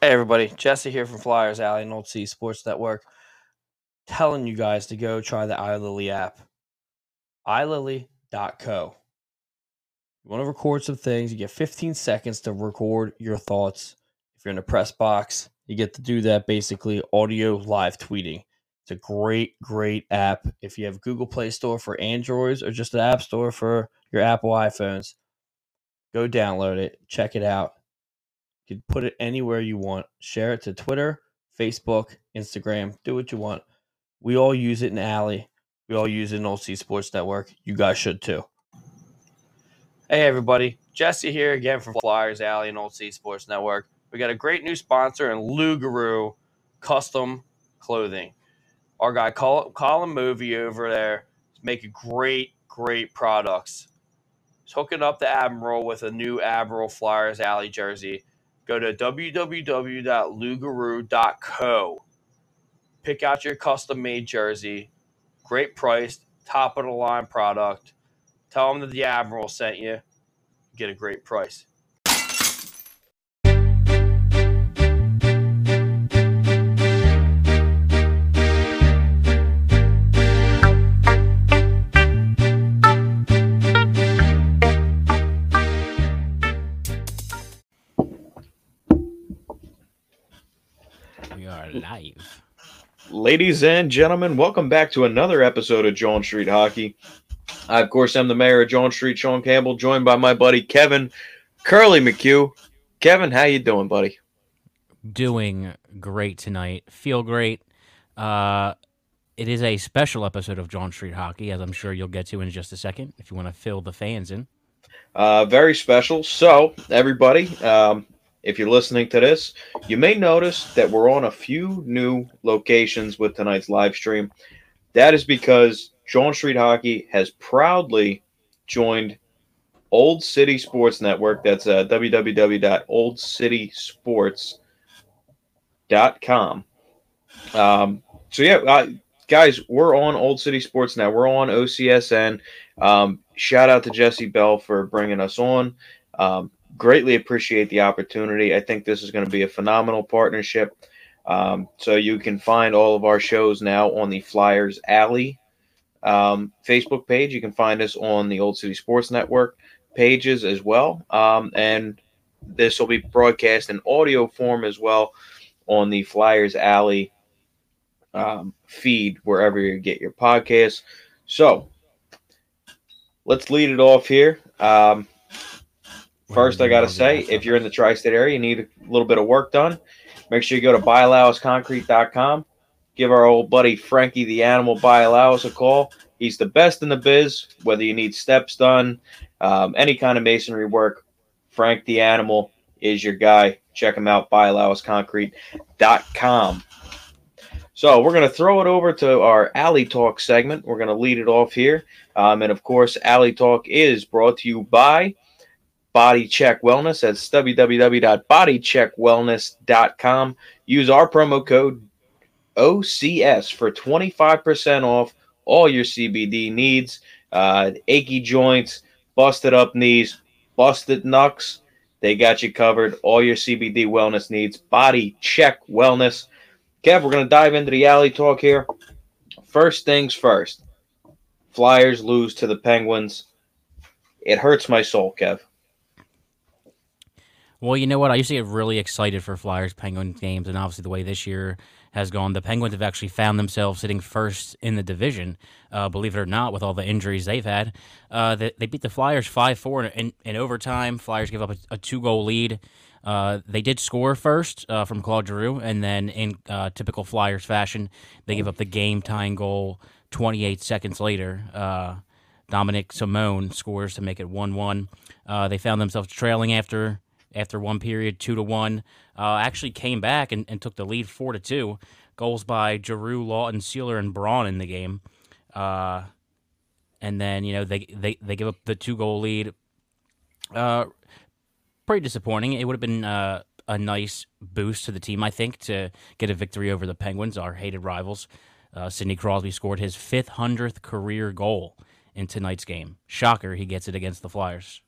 Hey everybody, Jesse here from Flyers Alley and Old City Sports Network, telling you guys to go try the iLily app, iLily.co. You want to record some things, you get 15 seconds to record your thoughts. If you're in a press box, you get to do that basically audio live tweeting. It's a great, great app. If you have Google Play Store for Androids or just an App Store for your Apple iPhones, go download it, check it out. You can put it anywhere you want. Share it to Twitter, Facebook, Instagram. Do what you want. We all use it in Alley. We all use it in Old City Sports Network. You guys should too. Hey everybody, Jesse here again from Flyers Alley and Old City Sports Network. We got a great new sponsor in Lugaroo Custom Clothing. Our guy Colin Movie over there is making great, great products. He's hooking up the Admiral with a new Admiral Flyers Alley jersey go to www.lugaroo.co. Pick out your custom made jersey. Great price, top of the line product. Tell them that the Admiral sent you. Get a great price. Ladies and gentlemen, welcome back to another episode of John Street Hockey. I, of course, am the mayor of John Street, Sean Campbell, joined by my buddy Kevin Curly McHugh. Kevin, how you doing, buddy? Doing great tonight. Feel great. Uh, it is a special episode of John Street Hockey, as I'm sure you'll get to in just a second if you want to fill the fans in. Uh, very special. So, everybody, um, if you're listening to this, you may notice that we're on a few new locations with tonight's live stream. That is because John Street Hockey has proudly joined Old City Sports Network. That's uh, www.oldcitysports.com. Um, so, yeah, uh, guys, we're on Old City Sports now. We're on OCSN. Um, shout out to Jesse Bell for bringing us on. Um, greatly appreciate the opportunity. I think this is going to be a phenomenal partnership. Um, so you can find all of our shows now on the Flyers Alley um, Facebook page. You can find us on the Old City Sports Network pages as well. Um, and this will be broadcast in audio form as well on the Flyers Alley um, feed wherever you get your podcasts. So let's lead it off here. Um, First, I got to say, if you're in the tri state area, you need a little bit of work done, make sure you go to buyalowusconcrete.com. Give our old buddy Frankie the Animal Bialowus a call. He's the best in the biz, whether you need steps done, um, any kind of masonry work. Frank the Animal is your guy. Check him out, buyalowusconcrete.com. So we're going to throw it over to our Alley Talk segment. We're going to lead it off here. Um, and of course, Alley Talk is brought to you by – Body Check Wellness. That's www.bodycheckwellness.com. Use our promo code OCS for 25% off all your CBD needs. Uh, achy joints, busted up knees, busted knucks. They got you covered. All your CBD wellness needs. Body Check Wellness. Kev, we're going to dive into the alley talk here. First things first. Flyers lose to the Penguins. It hurts my soul, Kev. Well, you know what? I used to get really excited for Flyers Penguins games, and obviously the way this year has gone, the Penguins have actually found themselves sitting first in the division. Uh, believe it or not, with all the injuries they've had, uh, they, they, beat the Flyers five four in, in, overtime. Flyers give up a, a two goal lead. Uh, they did score first uh, from Claude Giroux, and then in uh, typical Flyers fashion, they give up the game tying goal 28 seconds later. Uh, Dominik Simon scores to make it 1 1. they found themselves trailing after after one period, two to one. Uh, actually came back and, and, took the lead four to two. Goals by Giroux, Lawton, Seeler, and Braun in the game. Uh, and then you know they, they they give up the two goal lead. Uh, pretty disappointing. It would have been uh, a nice boost to the team, I think, to get a victory over the Penguins, our hated rivals. Uh, Sidney Crosby scored his fifth hundredth career goal in tonight's game. Shocker, he gets it against the Flyers.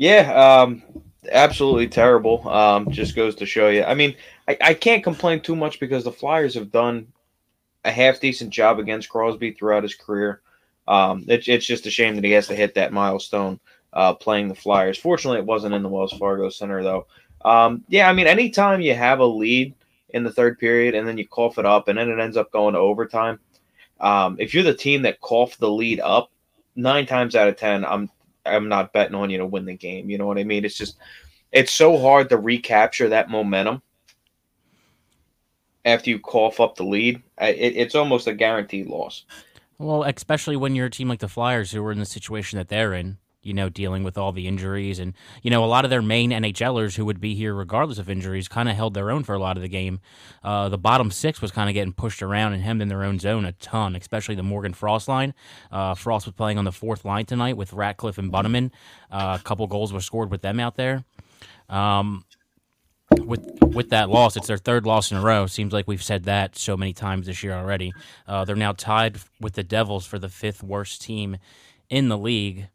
Yeah, um, absolutely terrible. Um, just goes to show you. I mean, I, I can't complain too much because the Flyers have done a half decent job against Crosby throughout his career. Um, it, it's just a shame that he has to hit that milestone uh, playing the Flyers. Fortunately, it wasn't in the Wells Fargo Center though. Um, yeah, I mean, anytime you have a lead in the third period and then you cough it up and then it ends up going to overtime. Um, if you're the team that coughed the lead up, nine times out of ten, I'm I'm not betting on you to win the game. You know what I mean? It's just it's so hard to recapture that momentum after you cough up the lead. It, it's almost a guaranteed loss. Well, especially when you're a team like the Flyers, who are in the situation that they're in, you know, dealing with all the injuries. And, you know, a lot of their main NHLers who would be here regardless of injuries kind of held their own for a lot of the game. Uh, the bottom six was kind of getting pushed around and hemmed in their own zone a ton, especially the Morgan Frost line. Uh, Frost was playing on the fourth line tonight with Ratcliffe and Bunnaman. Uh, a couple goals were scored with them out there. Um, with with that loss, it's their third loss in a row. Seems like we've said that so many times this year already. Uh, they're now tied with the Devils for the fifth worst team in the league.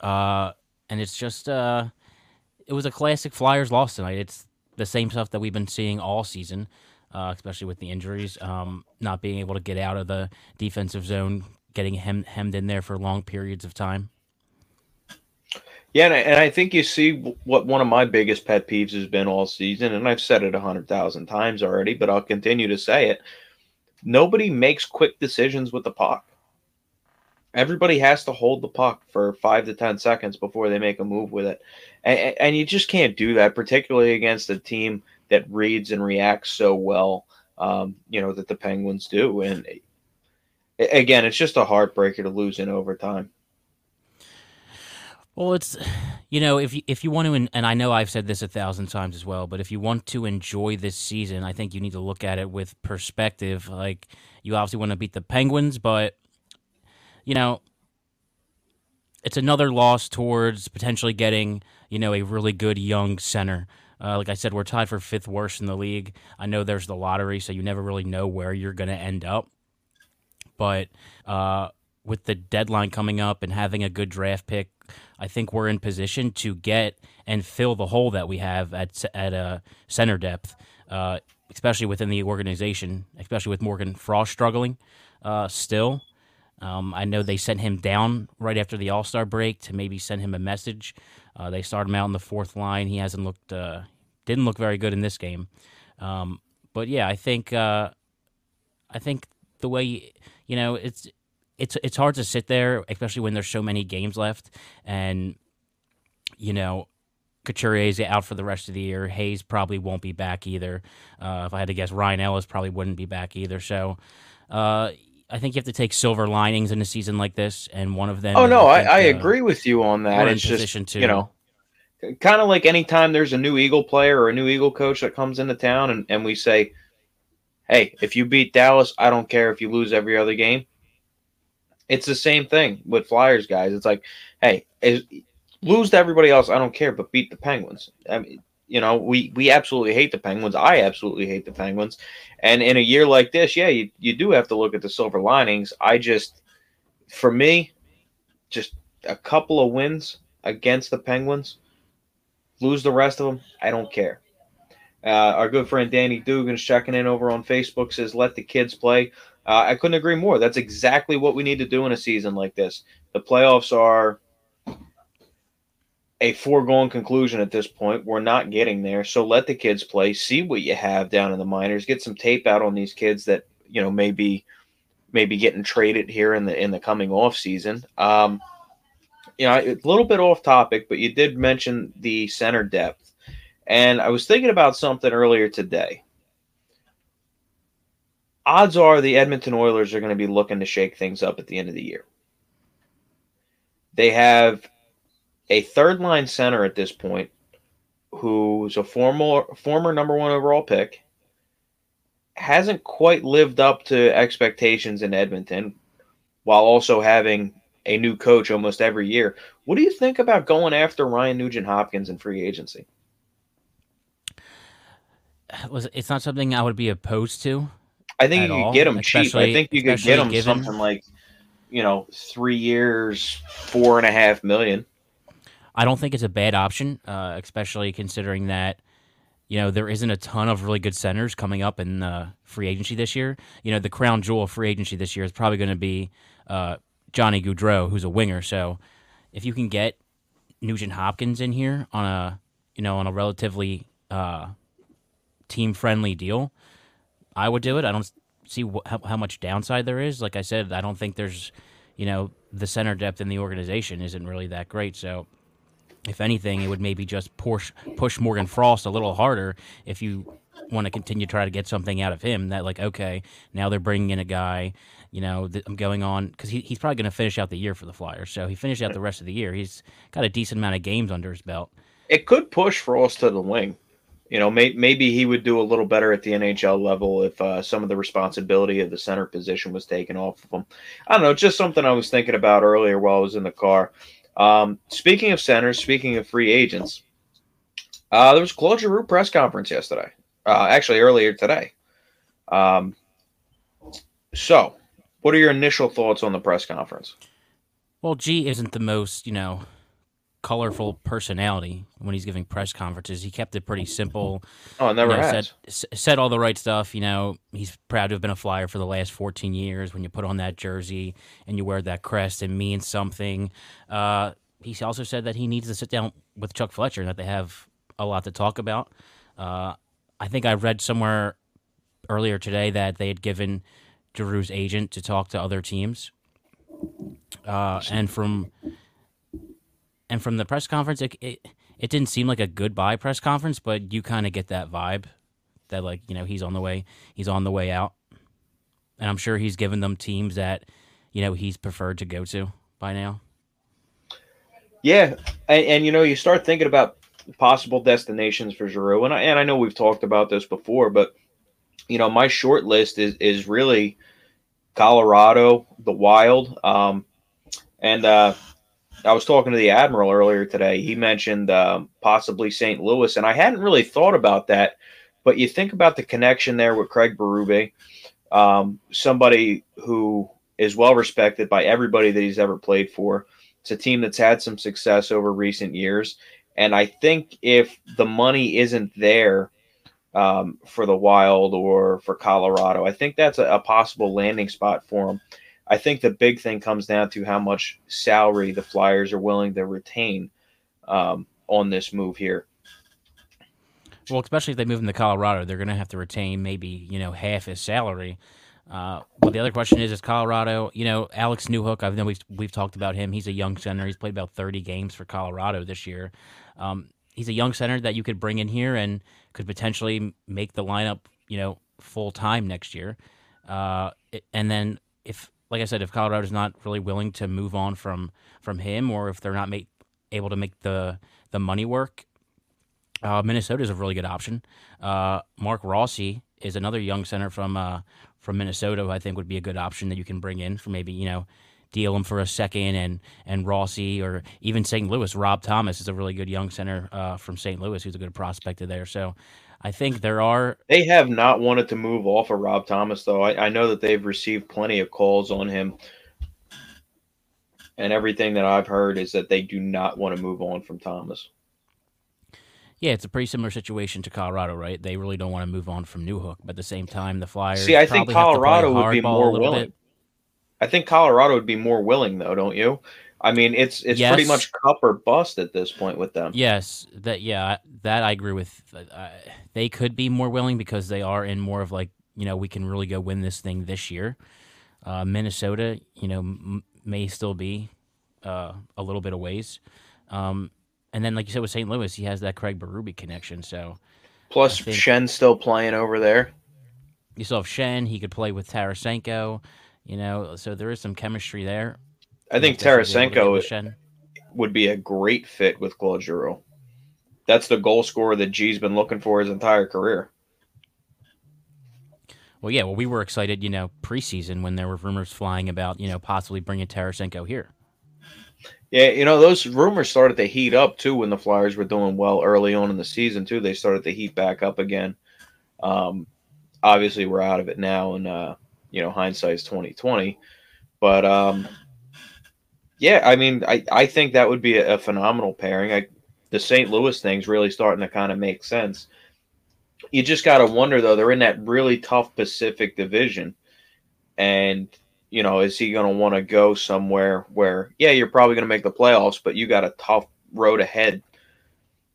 Uh, and it's just uh, it was a classic Flyers loss tonight. It's the same stuff that we've been seeing all season, uh, especially with the injuries, um, not being able to get out of the defensive zone, getting hem- hemmed in there for long periods of time. Yeah, and I, and I, think you see what one of my biggest pet peeves has been all season, and I've said it a hundred thousand times already, but I'll continue to say it. Nobody makes quick decisions with the puck. Everybody has to hold the puck for five to ten seconds before they make a move with it, and, and you just can't do that, particularly against a team that reads and reacts so well. Um, you know that the Penguins do, and again, it's just a heartbreaker to lose in overtime. Well, it's you know if you, if you want to, and I know I've said this a thousand times as well, but if you want to enjoy this season, I think you need to look at it with perspective. Like you obviously want to beat the Penguins, but you know it's another loss towards potentially getting you know a really good young center. Uh, like I said, we're tied for fifth worst in the league. I know there's the lottery, so you never really know where you're going to end up. But uh, with the deadline coming up and having a good draft pick I think we're in position to get and fill the hole that we have at at a uh, center depth, uh, especially within the organization, especially with Morgan Frost struggling uh, still. Um, I know they sent him down right after the All Star break to maybe send him a message. Uh, they started him out in the fourth line. He hasn't looked uh, didn't look very good in this game. Um, but yeah, I think uh, I think the way you know it's it's it's hard to sit there, especially when there's so many games left, and you know. Couturier's out for the rest of the year. Hayes probably won't be back either. Uh, if I had to guess, Ryan Ellis probably wouldn't be back either. So, uh, I think you have to take silver linings in a season like this, and one of them. Oh no, I, I, I uh, agree with you on that. It's just to, you know, kind of like anytime there's a new Eagle player or a new Eagle coach that comes into town, and, and we say, "Hey, if you beat Dallas, I don't care if you lose every other game. It's the same thing with Flyers guys. It's like, hey, is, lose to everybody else. I don't care, but beat the Penguins. I mean, you know, we we absolutely hate the Penguins. I absolutely hate the Penguins. And in a year like this, yeah, you, you do have to look at the silver linings. I just, for me, just a couple of wins against the Penguins, lose the rest of them. I don't care. Uh, our good friend Danny Dugan is checking in over on Facebook. Says, "Let the kids play." Uh, I couldn't agree more. That's exactly what we need to do in a season like this. The playoffs are a foregone conclusion at this point. We're not getting there. So let the kids play, see what you have down in the minors, get some tape out on these kids that, you know, maybe maybe getting traded here in the in the coming off season. Um, you know, a little bit off topic, but you did mention the center depth. And I was thinking about something earlier today odds are the Edmonton Oilers are going to be looking to shake things up at the end of the year. They have a third line center at this point who's a former former number 1 overall pick hasn't quite lived up to expectations in Edmonton while also having a new coach almost every year. What do you think about going after Ryan Nugent Hopkins in free agency? Was it's not something I would be opposed to. I think you could get them cheap. I think you could get them given, something like, you know, three years, four and a half million. I don't think it's a bad option, uh, especially considering that you know there isn't a ton of really good centers coming up in free agency this year. You know, the crown jewel of free agency this year is probably going to be uh, Johnny Gaudreau, who's a winger. So if you can get Nugent Hopkins in here on a you know on a relatively uh, team friendly deal, I would do it. I don't see wh- how, how much downside there is. Like I said, I don't think there's you know the center depth in the organization isn't really that great. So if anything, it would maybe just push push Morgan Frost a little harder if you want to continue to try to get something out of him. That like okay, now they're bringing in a guy. You know, that I'm going on because he, he's probably going to finish out the year for the Flyers. So he finished out the rest of the year. He's got a decent amount of games under his belt. It could push Frost to the wing. You know, may, maybe he would do a little better at the NHL level if uh, some of the responsibility of the center position was taken off of him. I don't know, just something I was thinking about earlier while I was in the car. Um, speaking of centers, speaking of free agents, uh, there was a Claude Giroux press conference yesterday. Uh, actually, earlier today. Um, so, what are your initial thoughts on the press conference? Well, G isn't the most, you know, colorful personality when he's giving press conferences. He kept it pretty simple. Oh, it never you know, has. Said, said all the right stuff. You know, he's proud to have been a flyer for the last 14 years. When you put on that jersey and you wear that crest, it means something. Uh, he also said that he needs to sit down with Chuck Fletcher and that they have a lot to talk about. Uh, I think I read somewhere earlier today that they had given Giroux's agent to talk to other teams. Uh, and from and from the press conference, it, it it didn't seem like a goodbye press conference, but you kind of get that vibe that like you know he's on the way he's on the way out, and I'm sure he's given them teams that you know he's preferred to go to by now. Yeah, and, and you know you start thinking about possible destinations for Giroux, and I and I know we've talked about this before, but you know my short list is is really Colorado, the Wild, um, and uh, I was talking to the Admiral earlier today. He mentioned um, possibly St. Louis, and I hadn't really thought about that. But you think about the connection there with Craig Berube, um, somebody who is well respected by everybody that he's ever played for. It's a team that's had some success over recent years. And I think if the money isn't there um, for the Wild or for Colorado, I think that's a, a possible landing spot for them. I think the big thing comes down to how much salary the Flyers are willing to retain um, on this move here. Well, especially if they move into Colorado, they're going to have to retain maybe you know half his salary. Uh, but the other question is, is Colorado? You know, Alex Newhook. I know we've we've talked about him. He's a young center. He's played about thirty games for Colorado this year. Um, he's a young center that you could bring in here and could potentially make the lineup, you know, full time next year. Uh, and then if like I said, if Colorado's not really willing to move on from from him, or if they're not make, able to make the the money work, uh, Minnesota is a really good option. Uh, Marco Rossi is another young center from uh, from Minnesota who I think would be a good option that you can bring in for maybe you know deal him for a second and and Rossi or even St. Louis. Rob Thomas is a really good young center uh, from St. Louis who's a good prospect there. So I think there are. They have not wanted to move off of Rob Thomas, though. I, I know that they've received plenty of calls on him. And everything that I've heard is that they do not want to move on from Thomas. Yeah, it's a pretty similar situation to Colorado, right? They really don't want to move on from Newhook, but at the same time, the Flyers. See, I think Colorado would be more willing. Bit. I think Colorado would be more willing, though, don't you? I mean, it's it's yes. pretty much cup or bust at this point with them. Yes, that yeah, that I agree with. Uh, they could be more willing because they are in more of like you know we can really go win this thing this year. Uh, Minnesota, you know, m- may still be uh, a little bit of ways. Um, and then, like you said, with St. Louis, he has that Craig Berube connection. So, plus Schenn's still playing over there. You still have Schenn. He could play with Tarasenko. You know, so there is some chemistry there. I think Tarasenko would be a great fit with Claude Giroux. That's the goal scorer that G's been looking for his entire career. Well, yeah. Well, we were excited, you know, preseason when there were rumors flying about, you know, possibly bringing Tarasenko here. Yeah, you know, those rumors started to heat up too when the Flyers were doing well early on in the season too. They started to heat back up again. Um, obviously, we're out of it now, and uh, you know, hindsight's twenty twenty. But um, Yeah, I mean, I, I think that would be a, a phenomenal pairing. I, the St. Louis thing's really starting to kind of make sense. You just got to wonder, though, they're in that really tough Pacific division. And, you know, is he going to want to go somewhere where, yeah, you're probably going to make the playoffs, but you got a tough road ahead?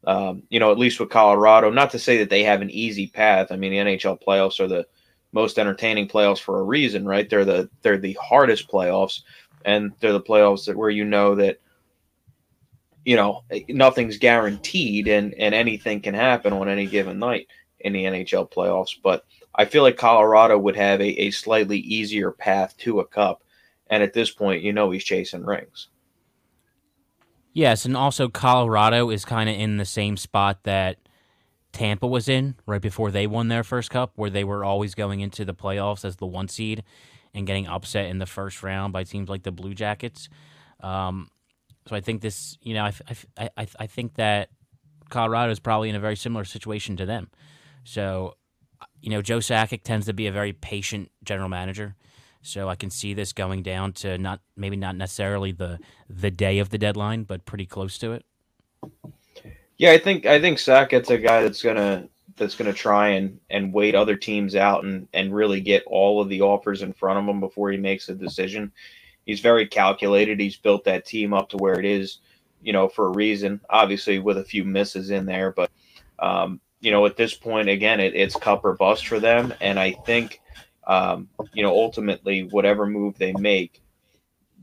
Um, you know, at least with Colorado. Not to say that they have an easy path. I mean, the NHL playoffs are the most entertaining playoffs for a reason, right? They're the they're the hardest playoffs and they're the playoffs where you know that you know nothing's guaranteed and and anything can happen on any given night in the NHL playoffs. But I feel like Colorado would have a, a slightly easier path to a cup, and at this point, you know he's chasing rings. Yes, and also Colorado is kind of in the same spot that Tampa was in right before they won their first cup, where they were always going into the playoffs as the one seed and getting upset in the first round by teams like the Blue Jackets. Um, so I think this, you know, I, I, I, I think that Colorado is probably in a very similar situation to them. So, you know, Joe Sakic tends to be a very patient general manager. So I can see this going down to not maybe not necessarily the the day of the deadline, but pretty close to it. Yeah, I think I think Sakic's a guy that's gonna that's going to try and and wait other teams out and and really get all of the offers in front of him before he makes a decision. He's very calculated. He's built that team up to where it is, you know, for a reason. Obviously, with a few misses in there, but um, you know, at this point, again, it, it's cup or bust for them. And I think, um, you know, ultimately, whatever move they make,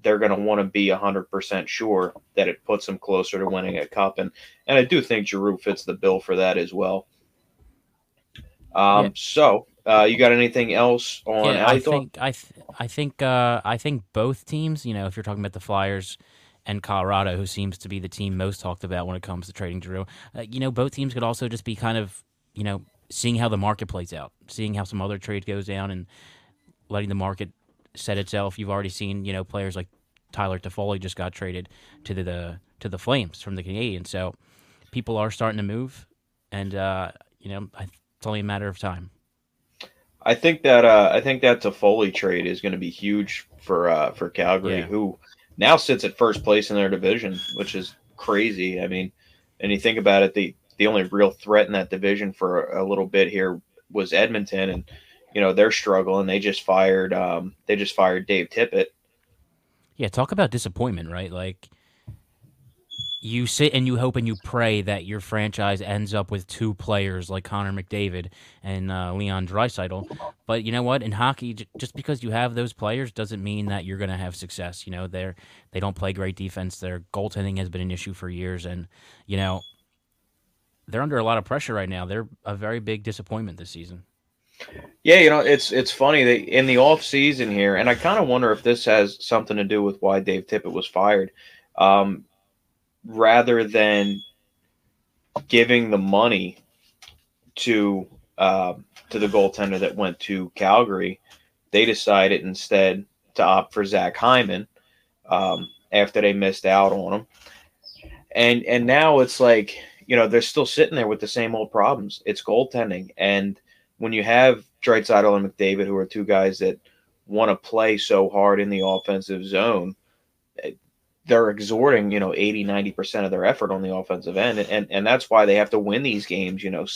they're going to want to be 100% sure that it puts them closer to winning a cup. And, and I do think Giroux fits the bill for that as well. Um, yeah. So, uh, you got anything else on? Yeah, I think I th- I think uh, I think both teams. You know, if you're talking about the Flyers and Colorado, who seems to be the team most talked about when it comes to trading Drew, uh, you know, both teams could also just be kind of you know seeing how the market plays out, seeing how some other trade goes down, and letting the market set itself. You've already seen you know players like Tyler Toffoli just got traded to the, the to the Flames from the Canadiens, so people are starting to move, and uh, you know I it's only a matter of time. I think that uh, I think that Toffoli trade is going to be huge for uh, for Calgary, yeah. who now sits at first place in their division, which is crazy. I mean, and you think about it, the the only real threat in that division for a little bit here was Edmonton, and you know they're struggling. They just fired um, they just fired Dave Tippett. Yeah, talk about disappointment, right? Like you sit and you hope and you pray that your franchise ends up with two players like Connor McDavid and uh, Leon Draisaitl. But you know what? In hockey, j- just because you have those players doesn't mean that you're going to have success. You know, they're they don't play great defense. Their goaltending has been an issue for years, and you know they're under a lot of pressure right now. They're a very big disappointment this season. Yeah, you know, it's it's funny that in the off season here, and I kind of wonder if this has something to do with why Dave Tippett was fired. Um, rather than giving the money to uh, to the goaltender that went to Calgary, they decided instead to opt for Zach Hyman um, after they missed out on him. And and now it's like you know they're still sitting there with the same old problems. It's goaltending, and when you have Draisaitl and McDavid, who are two guys that want to play so hard in the offensive zone, they're exhorting, you know, 80, 90% of their effort on the offensive end. And, and that's why they have to win these games, you know,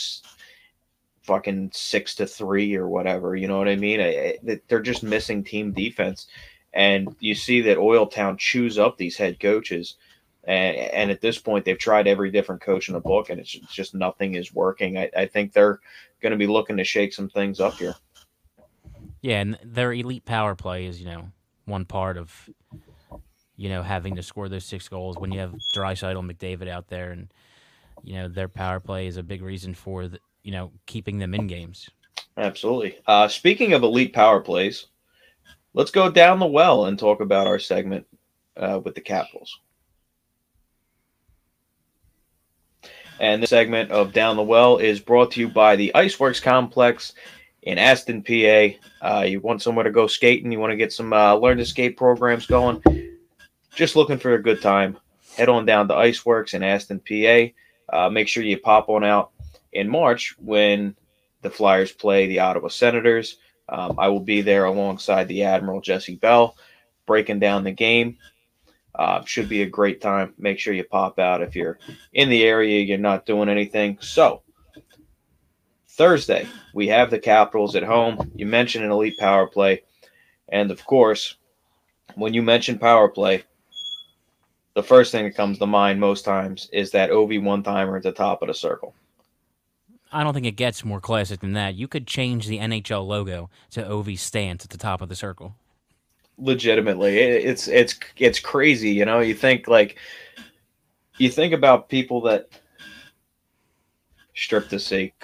fucking six to three or whatever. You know what I mean? I, I, they're just missing team defense. And you see that Oil Town chews up these head coaches. And, and at this point, they've tried every different coach in the book, and it's just nothing is working. I, I think they're going to be looking to shake some things up here. Yeah, and their elite power play is, you know, one part of you know, having to score those six goals when you have Draisaitl and McDavid out there, and you know their power play is a big reason for the, you know keeping them in games. Absolutely. Uh, speaking of elite power plays, let's go down the well and talk about our segment uh, with the Capitals. And this segment of Down the Well is brought to you by the Iceworks Complex in Aston, PA. Uh, you want somewhere to go skating, you want to get some uh, learn to skate programs going just looking for a good time, head on down to Iceworks in Aston, PA. Uh, make sure you pop on out in March when the Flyers play the Ottawa Senators. Um, I will be there alongside the Admiral Jesse Bell, breaking down the game. Uh, should be a great time. Make sure you pop out if you're in the area, you're not doing anything. So, Thursday, we have the Capitals at home. You mentioned an elite power play. And of course, when you mention power play, the first thing that comes to mind most times is that OV one timer at the top of the circle. I don't think it gets more classic than that. You could change the NHL logo to OV stance at the top of the circle. Legitimately, it's it's it's crazy. You know, you think like you think about people that strip to see.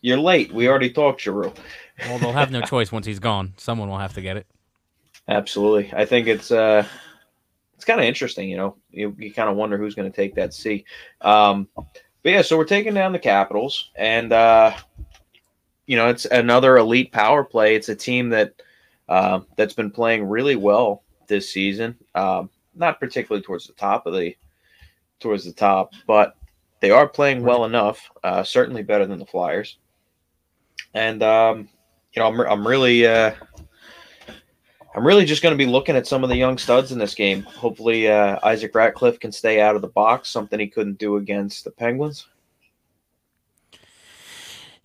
You're late. We already talked, Giroux. Well, they'll have no choice once he's gone. Someone will have to get it. Absolutely. I think it's uh it's kind of interesting, you know. You, you kind of wonder who's going to take that C. Um, but yeah, so we're taking down the Capitals, and uh, you know it's another elite power play. It's a team that uh, that's been playing really well this season. Um, not particularly towards the top of the towards the top, but they are playing well enough. Uh, certainly better than the Flyers. And um, you know, I'm, I'm really uh, I'm really just going to be looking at some of the young studs in this game. Hopefully, uh, Isaac Ratcliffe can stay out of the box, something he couldn't do against the Penguins.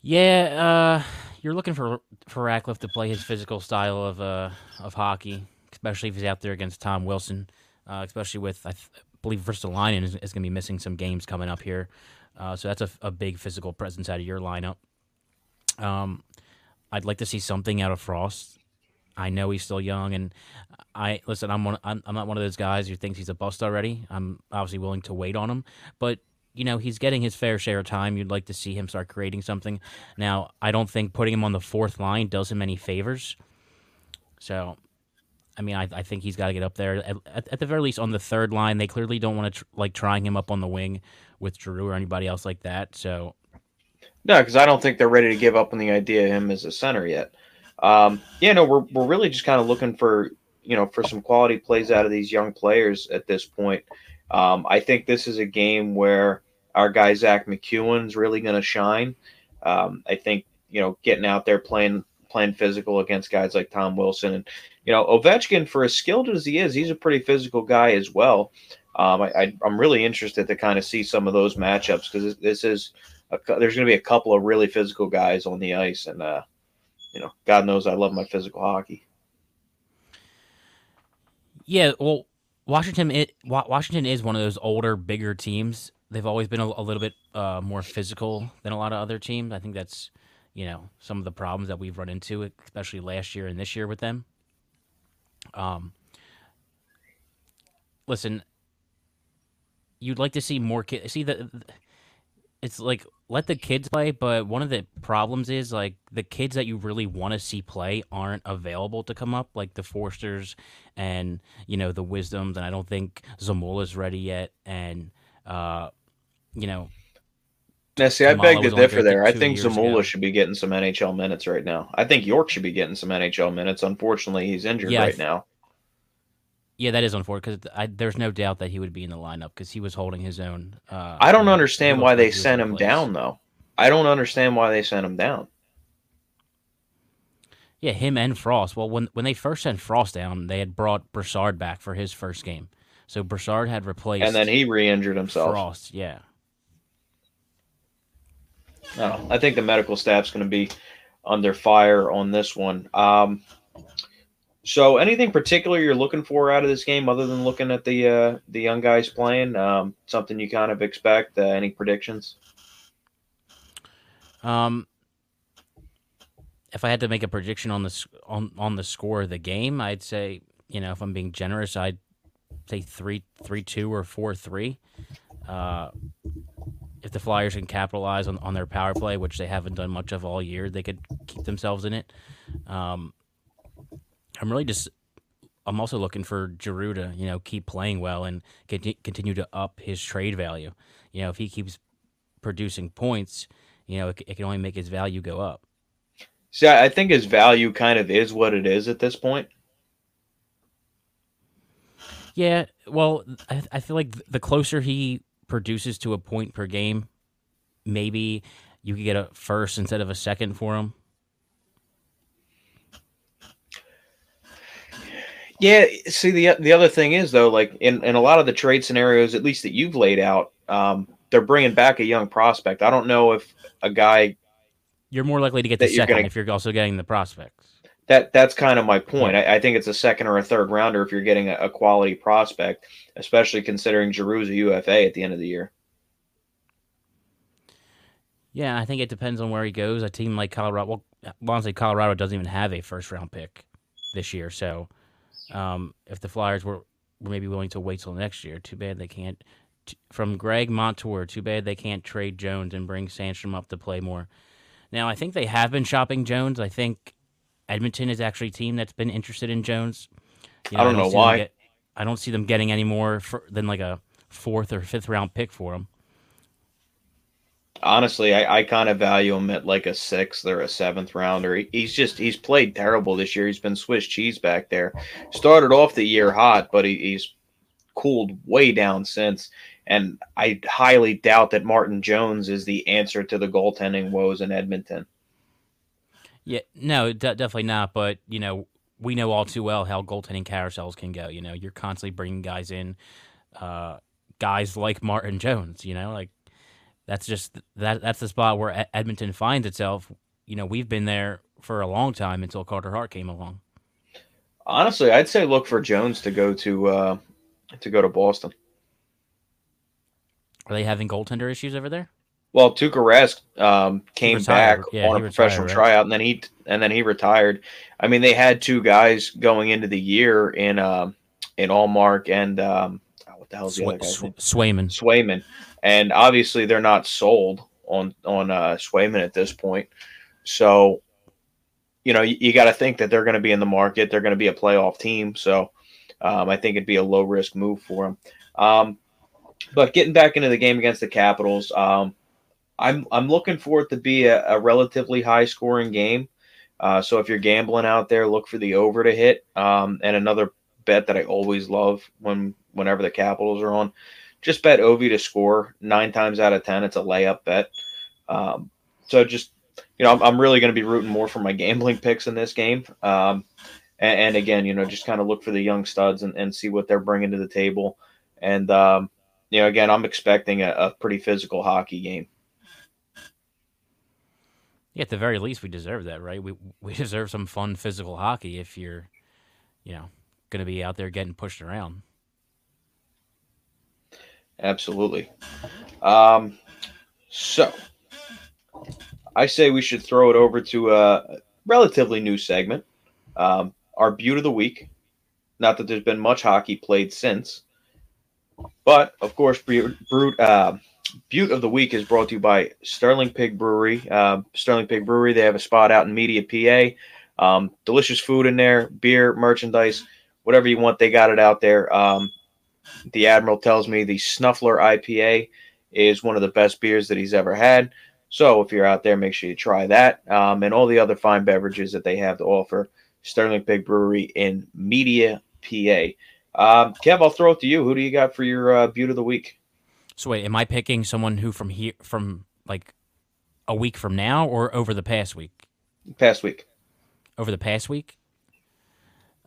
Yeah, uh, you're looking for for Ratcliffe to play his physical style of uh, of hockey, especially if he's out there against Tom Wilson. Uh, especially with I th- believe Ristolainen is, is going to be missing some games coming up here, uh, so that's a, a, big physical presence out of your lineup. Um, I'd like to see something out of Frost. I know he's still young, and I listen. I'm one. I'm, I'm not one of those guys who thinks he's a bust already. I'm obviously willing to wait on him, but you know he's getting his fair share of time. You'd like to see him start creating something. Now, I don't think putting him on the fourth line does him any favors. So, I mean, I, I think he's got to get up there at, at, at, the very least on the third line. They clearly don't want to tr- like trying him up on the wing with Giroux or anybody else like that. So, no, because I don't think they're ready to give up on the idea of him as a center yet. Um, yeah, no, we're we're really just kind of looking for you know for some quality plays out of these young players at this point. Um, I think this is a game where our guy Zack MacEwen's really going to shine. Um, I think you know getting out there playing playing physical against guys like Tom Wilson and you know Ovechkin for as skilled as he is, he's a pretty physical guy as well. Um, I, am really interested to kind of see some of those matchups because this is a, there's going to be a couple of really physical guys on the ice, and uh, you know, God knows I love my physical hockey. Yeah, well, Washington it, Washington is one of those older, bigger teams. They've always been a, a little bit uh, more physical than a lot of other teams. I think that's you know some of the problems that we've run into, especially last year and this year with them. Um, listen, you'd like to see more kids. See the, it's like let the kids play, but one of the problems is like the kids that you really want to see play aren't available to come up, like the Foersters and you know the Wisdoms, and I don't think Zamula's ready yet, and uh, you know. Now, see, I beg to differ there. I think Zamula ago. should be getting some NHL minutes right now. I think York should be getting some NHL minutes. Unfortunately, he's injured yeah, right now. Yeah, that is unfortunate because there's no doubt that he would be in the lineup because he was holding his own. Uh, I don't understand why they sent him place. down though. I don't understand why they sent him down. Yeah, him and Frost. Well, when when they first sent Frost down, they had brought Brassard back for his first game. So Brassard had replaced, and then he re-injured himself. Frost, yeah. No, I think the medical staff's going to be under fire on this one. Um, so, anything particular you're looking for out of this game, other than looking at the uh, the young guys playing? Um, something you kind of expect? Uh, any predictions? Um, if I had to make a prediction on the on on the score of the game, I'd say you know if I'm being generous, I'd say three three two or four three. Uh, if the Flyers can capitalize on, on their power play, which they haven't done much of all year, they could keep themselves in it. Um, I'm really just I'm also looking for Giroux to you know keep playing well and continue to up his trade value. You know, if he keeps producing points, you know, it, it can only make his value go up. See, I think his value kind of is what it is at this point. Yeah, well, I, I feel like the closer he produces to a point per game, maybe you could get a first instead of a second for him. Yeah, see the the other thing is though, like in, in a lot of the trade scenarios, at least that you've laid out, um, they're bringing back a young prospect. I don't know if a guy you're more likely to get the second gonna, if you're also getting the prospects. That that's kind of my point. I, I, think it's a second or a third rounder if you're getting a, a quality prospect, especially considering Giroux's a UFA at the end of the year. Yeah, I think it depends on where he goes. A team like Colorado, well, honestly, Colorado doesn't even have a first round pick this year. So, um, if the Flyers were, were maybe willing to wait till next year, too bad they can't. From Greg Montour, too bad they can't trade Jones and bring Sandstrom up to play more. Now, I think they have been shopping Jones. I think Edmonton is actually a team that's been interested in Jones. You know, I don't, I don't know why. Get, I don't see them getting any more for, than like a fourth or fifth round pick for him. Honestly, I, I kind of value him at like a sixth or a seventh rounder. He, he's just he's played terrible this year. He's been Swiss cheese back there. Started off the year hot, but he, he's cooled way down since. And I highly doubt that Martin Jones is the answer to the goaltending woes in Edmonton. Yeah, no, definitely not. But you know, we know all too well how goaltending carousels can go. You know, you're constantly bringing guys in, uh, guys like Martin Jones. You know, like that's just that that's the spot where Edmonton finds itself. You know, we've been there for a long time until Carter Hart came along. Honestly, I'd say look for Jones to go to uh, to go to Boston. Are they having goaltender issues over there? Well, Tuukka Rask um, came back yeah, on a professional retired, tryout, and then he and then he retired. I mean, they had two guys going into the year in um, in Ullmark and um, what the hell is the Sw- other guy? Sw- Swayman. Swayman, and obviously they're not sold on on uh, Swayman at this point. So, you know, you, you got to think that they're going to be in the market. They're going to be a playoff team. So, um, I think it'd be a low risk move for them. Um, but getting back into the game against the Capitals, um, I'm I'm looking for it to be a, a relatively high scoring game. Uh, so if you're gambling out there, look for the over to hit. Um, and another bet that I always love when whenever the Capitals are on, just bet Ovi to score nine times out of ten. It's a layup bet. Um, so just you know, I'm, I'm really going to be rooting more for my gambling picks in this game. Um, and, and, again, you know, just kind of look for the young studs and, and see what they're bringing to the table. And um, you know, again, I'm expecting a, a pretty physical hockey game. Yeah, at the very least, we deserve that, right? We we deserve some fun physical hockey if you're, you know, going to be out there getting pushed around. Absolutely. Um, so, I say we should throw it over to a relatively new segment, um, our Beaut of the Week. Not that there's been much hockey played since, but of course, Brute, uh, Beaut of the Week is brought to you by Sterling Pig Brewery. Uh, Sterling Pig Brewery, they have a spot out in Media, PA. Um, delicious food in there, beer, merchandise, whatever you want, they got it out there. Um, the Admiral tells me the Snuffler IPA is one of the best beers that he's ever had. So if you're out there, make sure you try that um, and all the other fine beverages that they have to offer. Sterling Pig Brewery in Media, PA. Um, Kev, I'll throw it to you. Who do you got for your uh, Beaut of the Week? So wait, am I picking someone who from here from like a week from now or over the past week? Past week. Over the past week?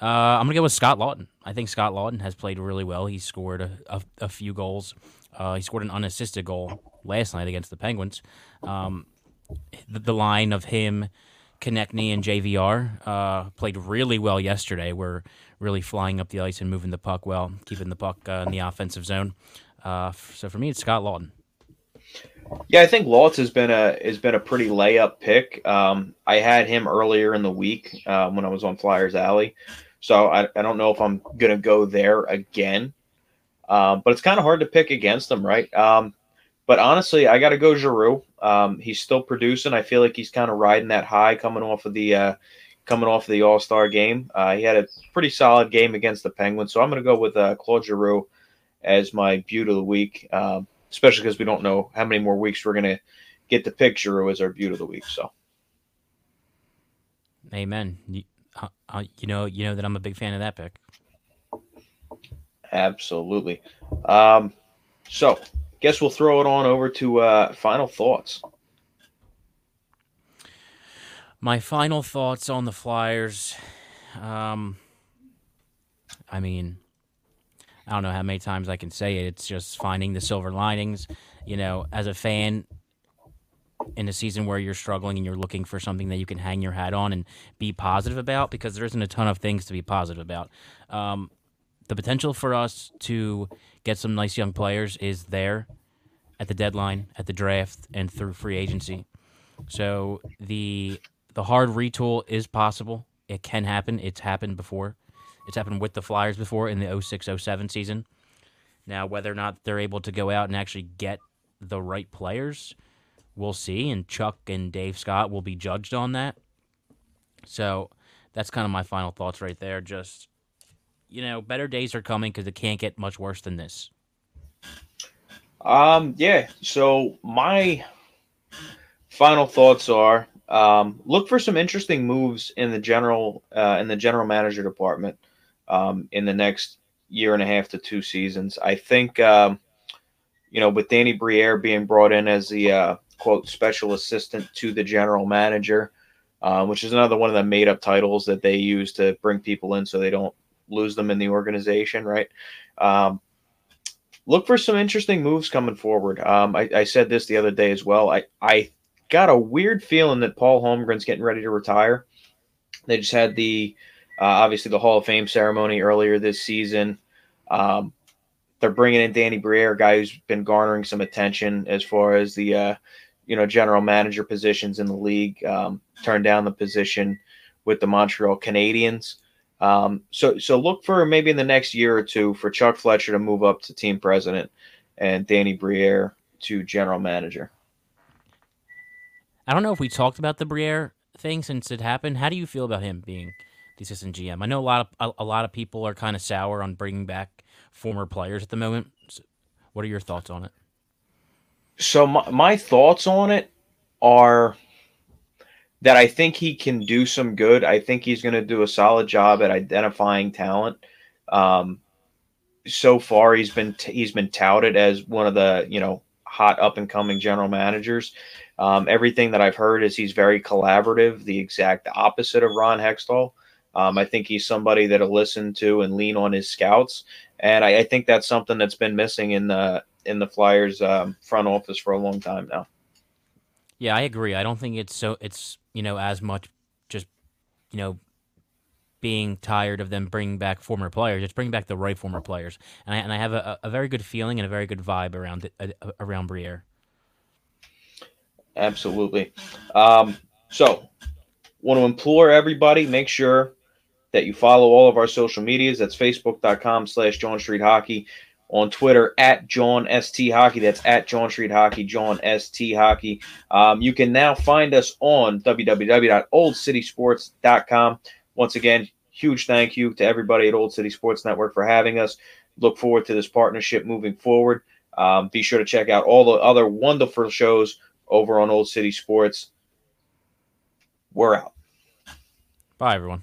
Uh, I'm gonna go with Scott Lawton. I think Scott Lawton has played really well. He scored a, a, a few goals. Uh, he scored an unassisted goal last night against the Penguins. Um, the, the, line of him, Konecny, and JVR uh, played really well yesterday. We're really flying up the ice and moving the puck well, keeping the puck uh, in the offensive zone. Uh, so for me, it's Scott Lawton. Yeah, I think Lawtz has been a has been a pretty layup pick. Um, I had him earlier in the week uh, when I was on Flyers Alley, so I, I don't know if I'm gonna go there again. Um, but it's kind of hard to pick against them, right? Um, but honestly, I got to go Giroux. Um, he's still producing. I feel like he's kind of riding that high coming off of the uh, coming off of the All Star game. Uh, he had a pretty solid game against the Penguins, so I'm going to go with uh, Claude Giroux as my Beaut of the Week. Um, especially because we don't know how many more weeks we're going to get the picture as our Beaut of the Week. So, Amen. You, uh, uh, you know, you know that I'm a big fan of that pick. Absolutely. Um, so, guess we'll throw it on over to uh, final thoughts. My final thoughts on the Flyers. Um, I mean, I don't know how many times I can say it. It's just finding the silver linings. You know, as a fan, in a season where you're struggling and you're looking for something that you can hang your hat on and be positive about, because there isn't a ton of things to be positive about. Um, the potential for us to get some nice young players is there at the deadline, at the draft, and through free agency. So the the hard retool is possible. It can happen. It's happened before. It's happened with the Flyers before in the 06-07 season. Now, whether or not they're able to go out and actually get the right players, we'll see. And Chuck and Dave Scott will be judged on that. So that's kind of my final thoughts right there. Just, you know, better days are coming because it can't get much worse than this. Um, yeah. So my final thoughts are um, look for some interesting moves in the general uh, in the general manager department um, in the next year and a half to two seasons. I think um, you know with Danny Briere being brought in as the uh, quote special assistant to the general manager, uh, which is another one of the made up titles that they use to bring people in so they don't lose them in the organization, right? Um, look for some interesting moves coming forward. Um, I, I, said this the other day as well. I, I got a weird feeling that Paul Holmgren's getting ready to retire. They just had the uh, obviously the Hall of Fame ceremony earlier this season. Um, they're bringing in Danny Briere, a guy who's been garnering some attention as far as the uh, you know general manager positions in the league. Um, turned down the position with the Montreal Canadiens. Um, so so look for maybe in the next year or two for Chuck Fletcher to move up to team president and Danny Briere to general manager. I don't know if we talked about the Briere thing since it happened. How do you feel about him being the assistant GM? I know a lot of a, a lot of people are kind of sour on bringing back former players at the moment. So what are your thoughts on it? So my, my thoughts on it are that I think he can do some good. I think he's going to do a solid job at identifying talent. Um, so far, he's been t- he's been touted as one of the you know hot up and coming general managers. Um, everything that I've heard is he's very collaborative, the exact opposite of Ron Hextall. Um, I think he's somebody that'll listen to and lean on his scouts, and I, I think that's something that's been missing in the in the Flyers um, front office for a long time now. Yeah, I agree. I don't think it's so. It's you know as much just you know being tired of them bringing back former players. It's bringing back the right former players, and I and I have a, a very good feeling and a very good vibe around it, uh, around Briere. Absolutely. Um, so, want to implore everybody, make sure that you follow all of our social medias. That's facebook.com slash John Street Hockey. On Twitter, at John ST Hockey. That's at John Street Hockey, John ST Hockey. Um, you can now find us on www.oldcitysports.com. Once again, huge thank you to everybody at Old City Sports Network for having us. Look forward to this partnership moving forward. Um, be sure to check out all the other wonderful shows over on Old City Sports. We're out. Bye, everyone.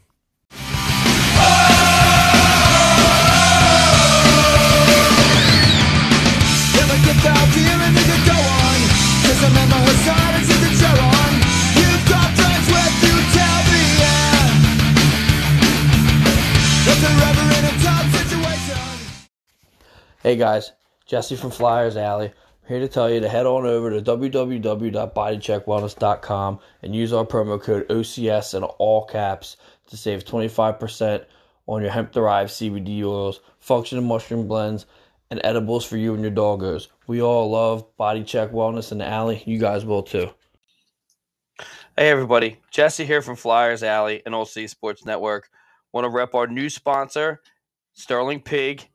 Hey guys, Jesse from Flyers Alley. Here to tell you to head on over to www.bodycheckwellness.com and use our promo code OCS in all caps to save 25% on your hemp derived CBD oils, functional mushroom blends, and edibles for you and your doggos. We all love Body Check Wellness and Alley. You guys will too. Hey, everybody. Jesse here from Flyers Alley and City Sports Network. Want to rep our new sponsor, Sterling Pig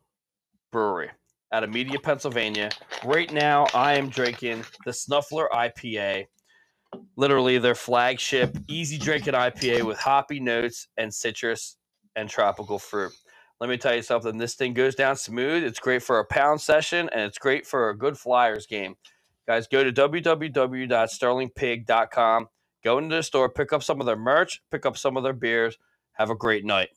Brewery out of Media, Pennsylvania. Right now, I am drinking the Snuffler IPA, literally their flagship easy drinking IPA with hoppy notes and citrus and tropical fruit. Let me tell you something. This thing goes down smooth. It's great for a pound session and it's great for a good Flyers game. Guys, go to www.sterlingpig.com. Go into the store, pick up some of their merch, pick up some of their beers. Have a great night.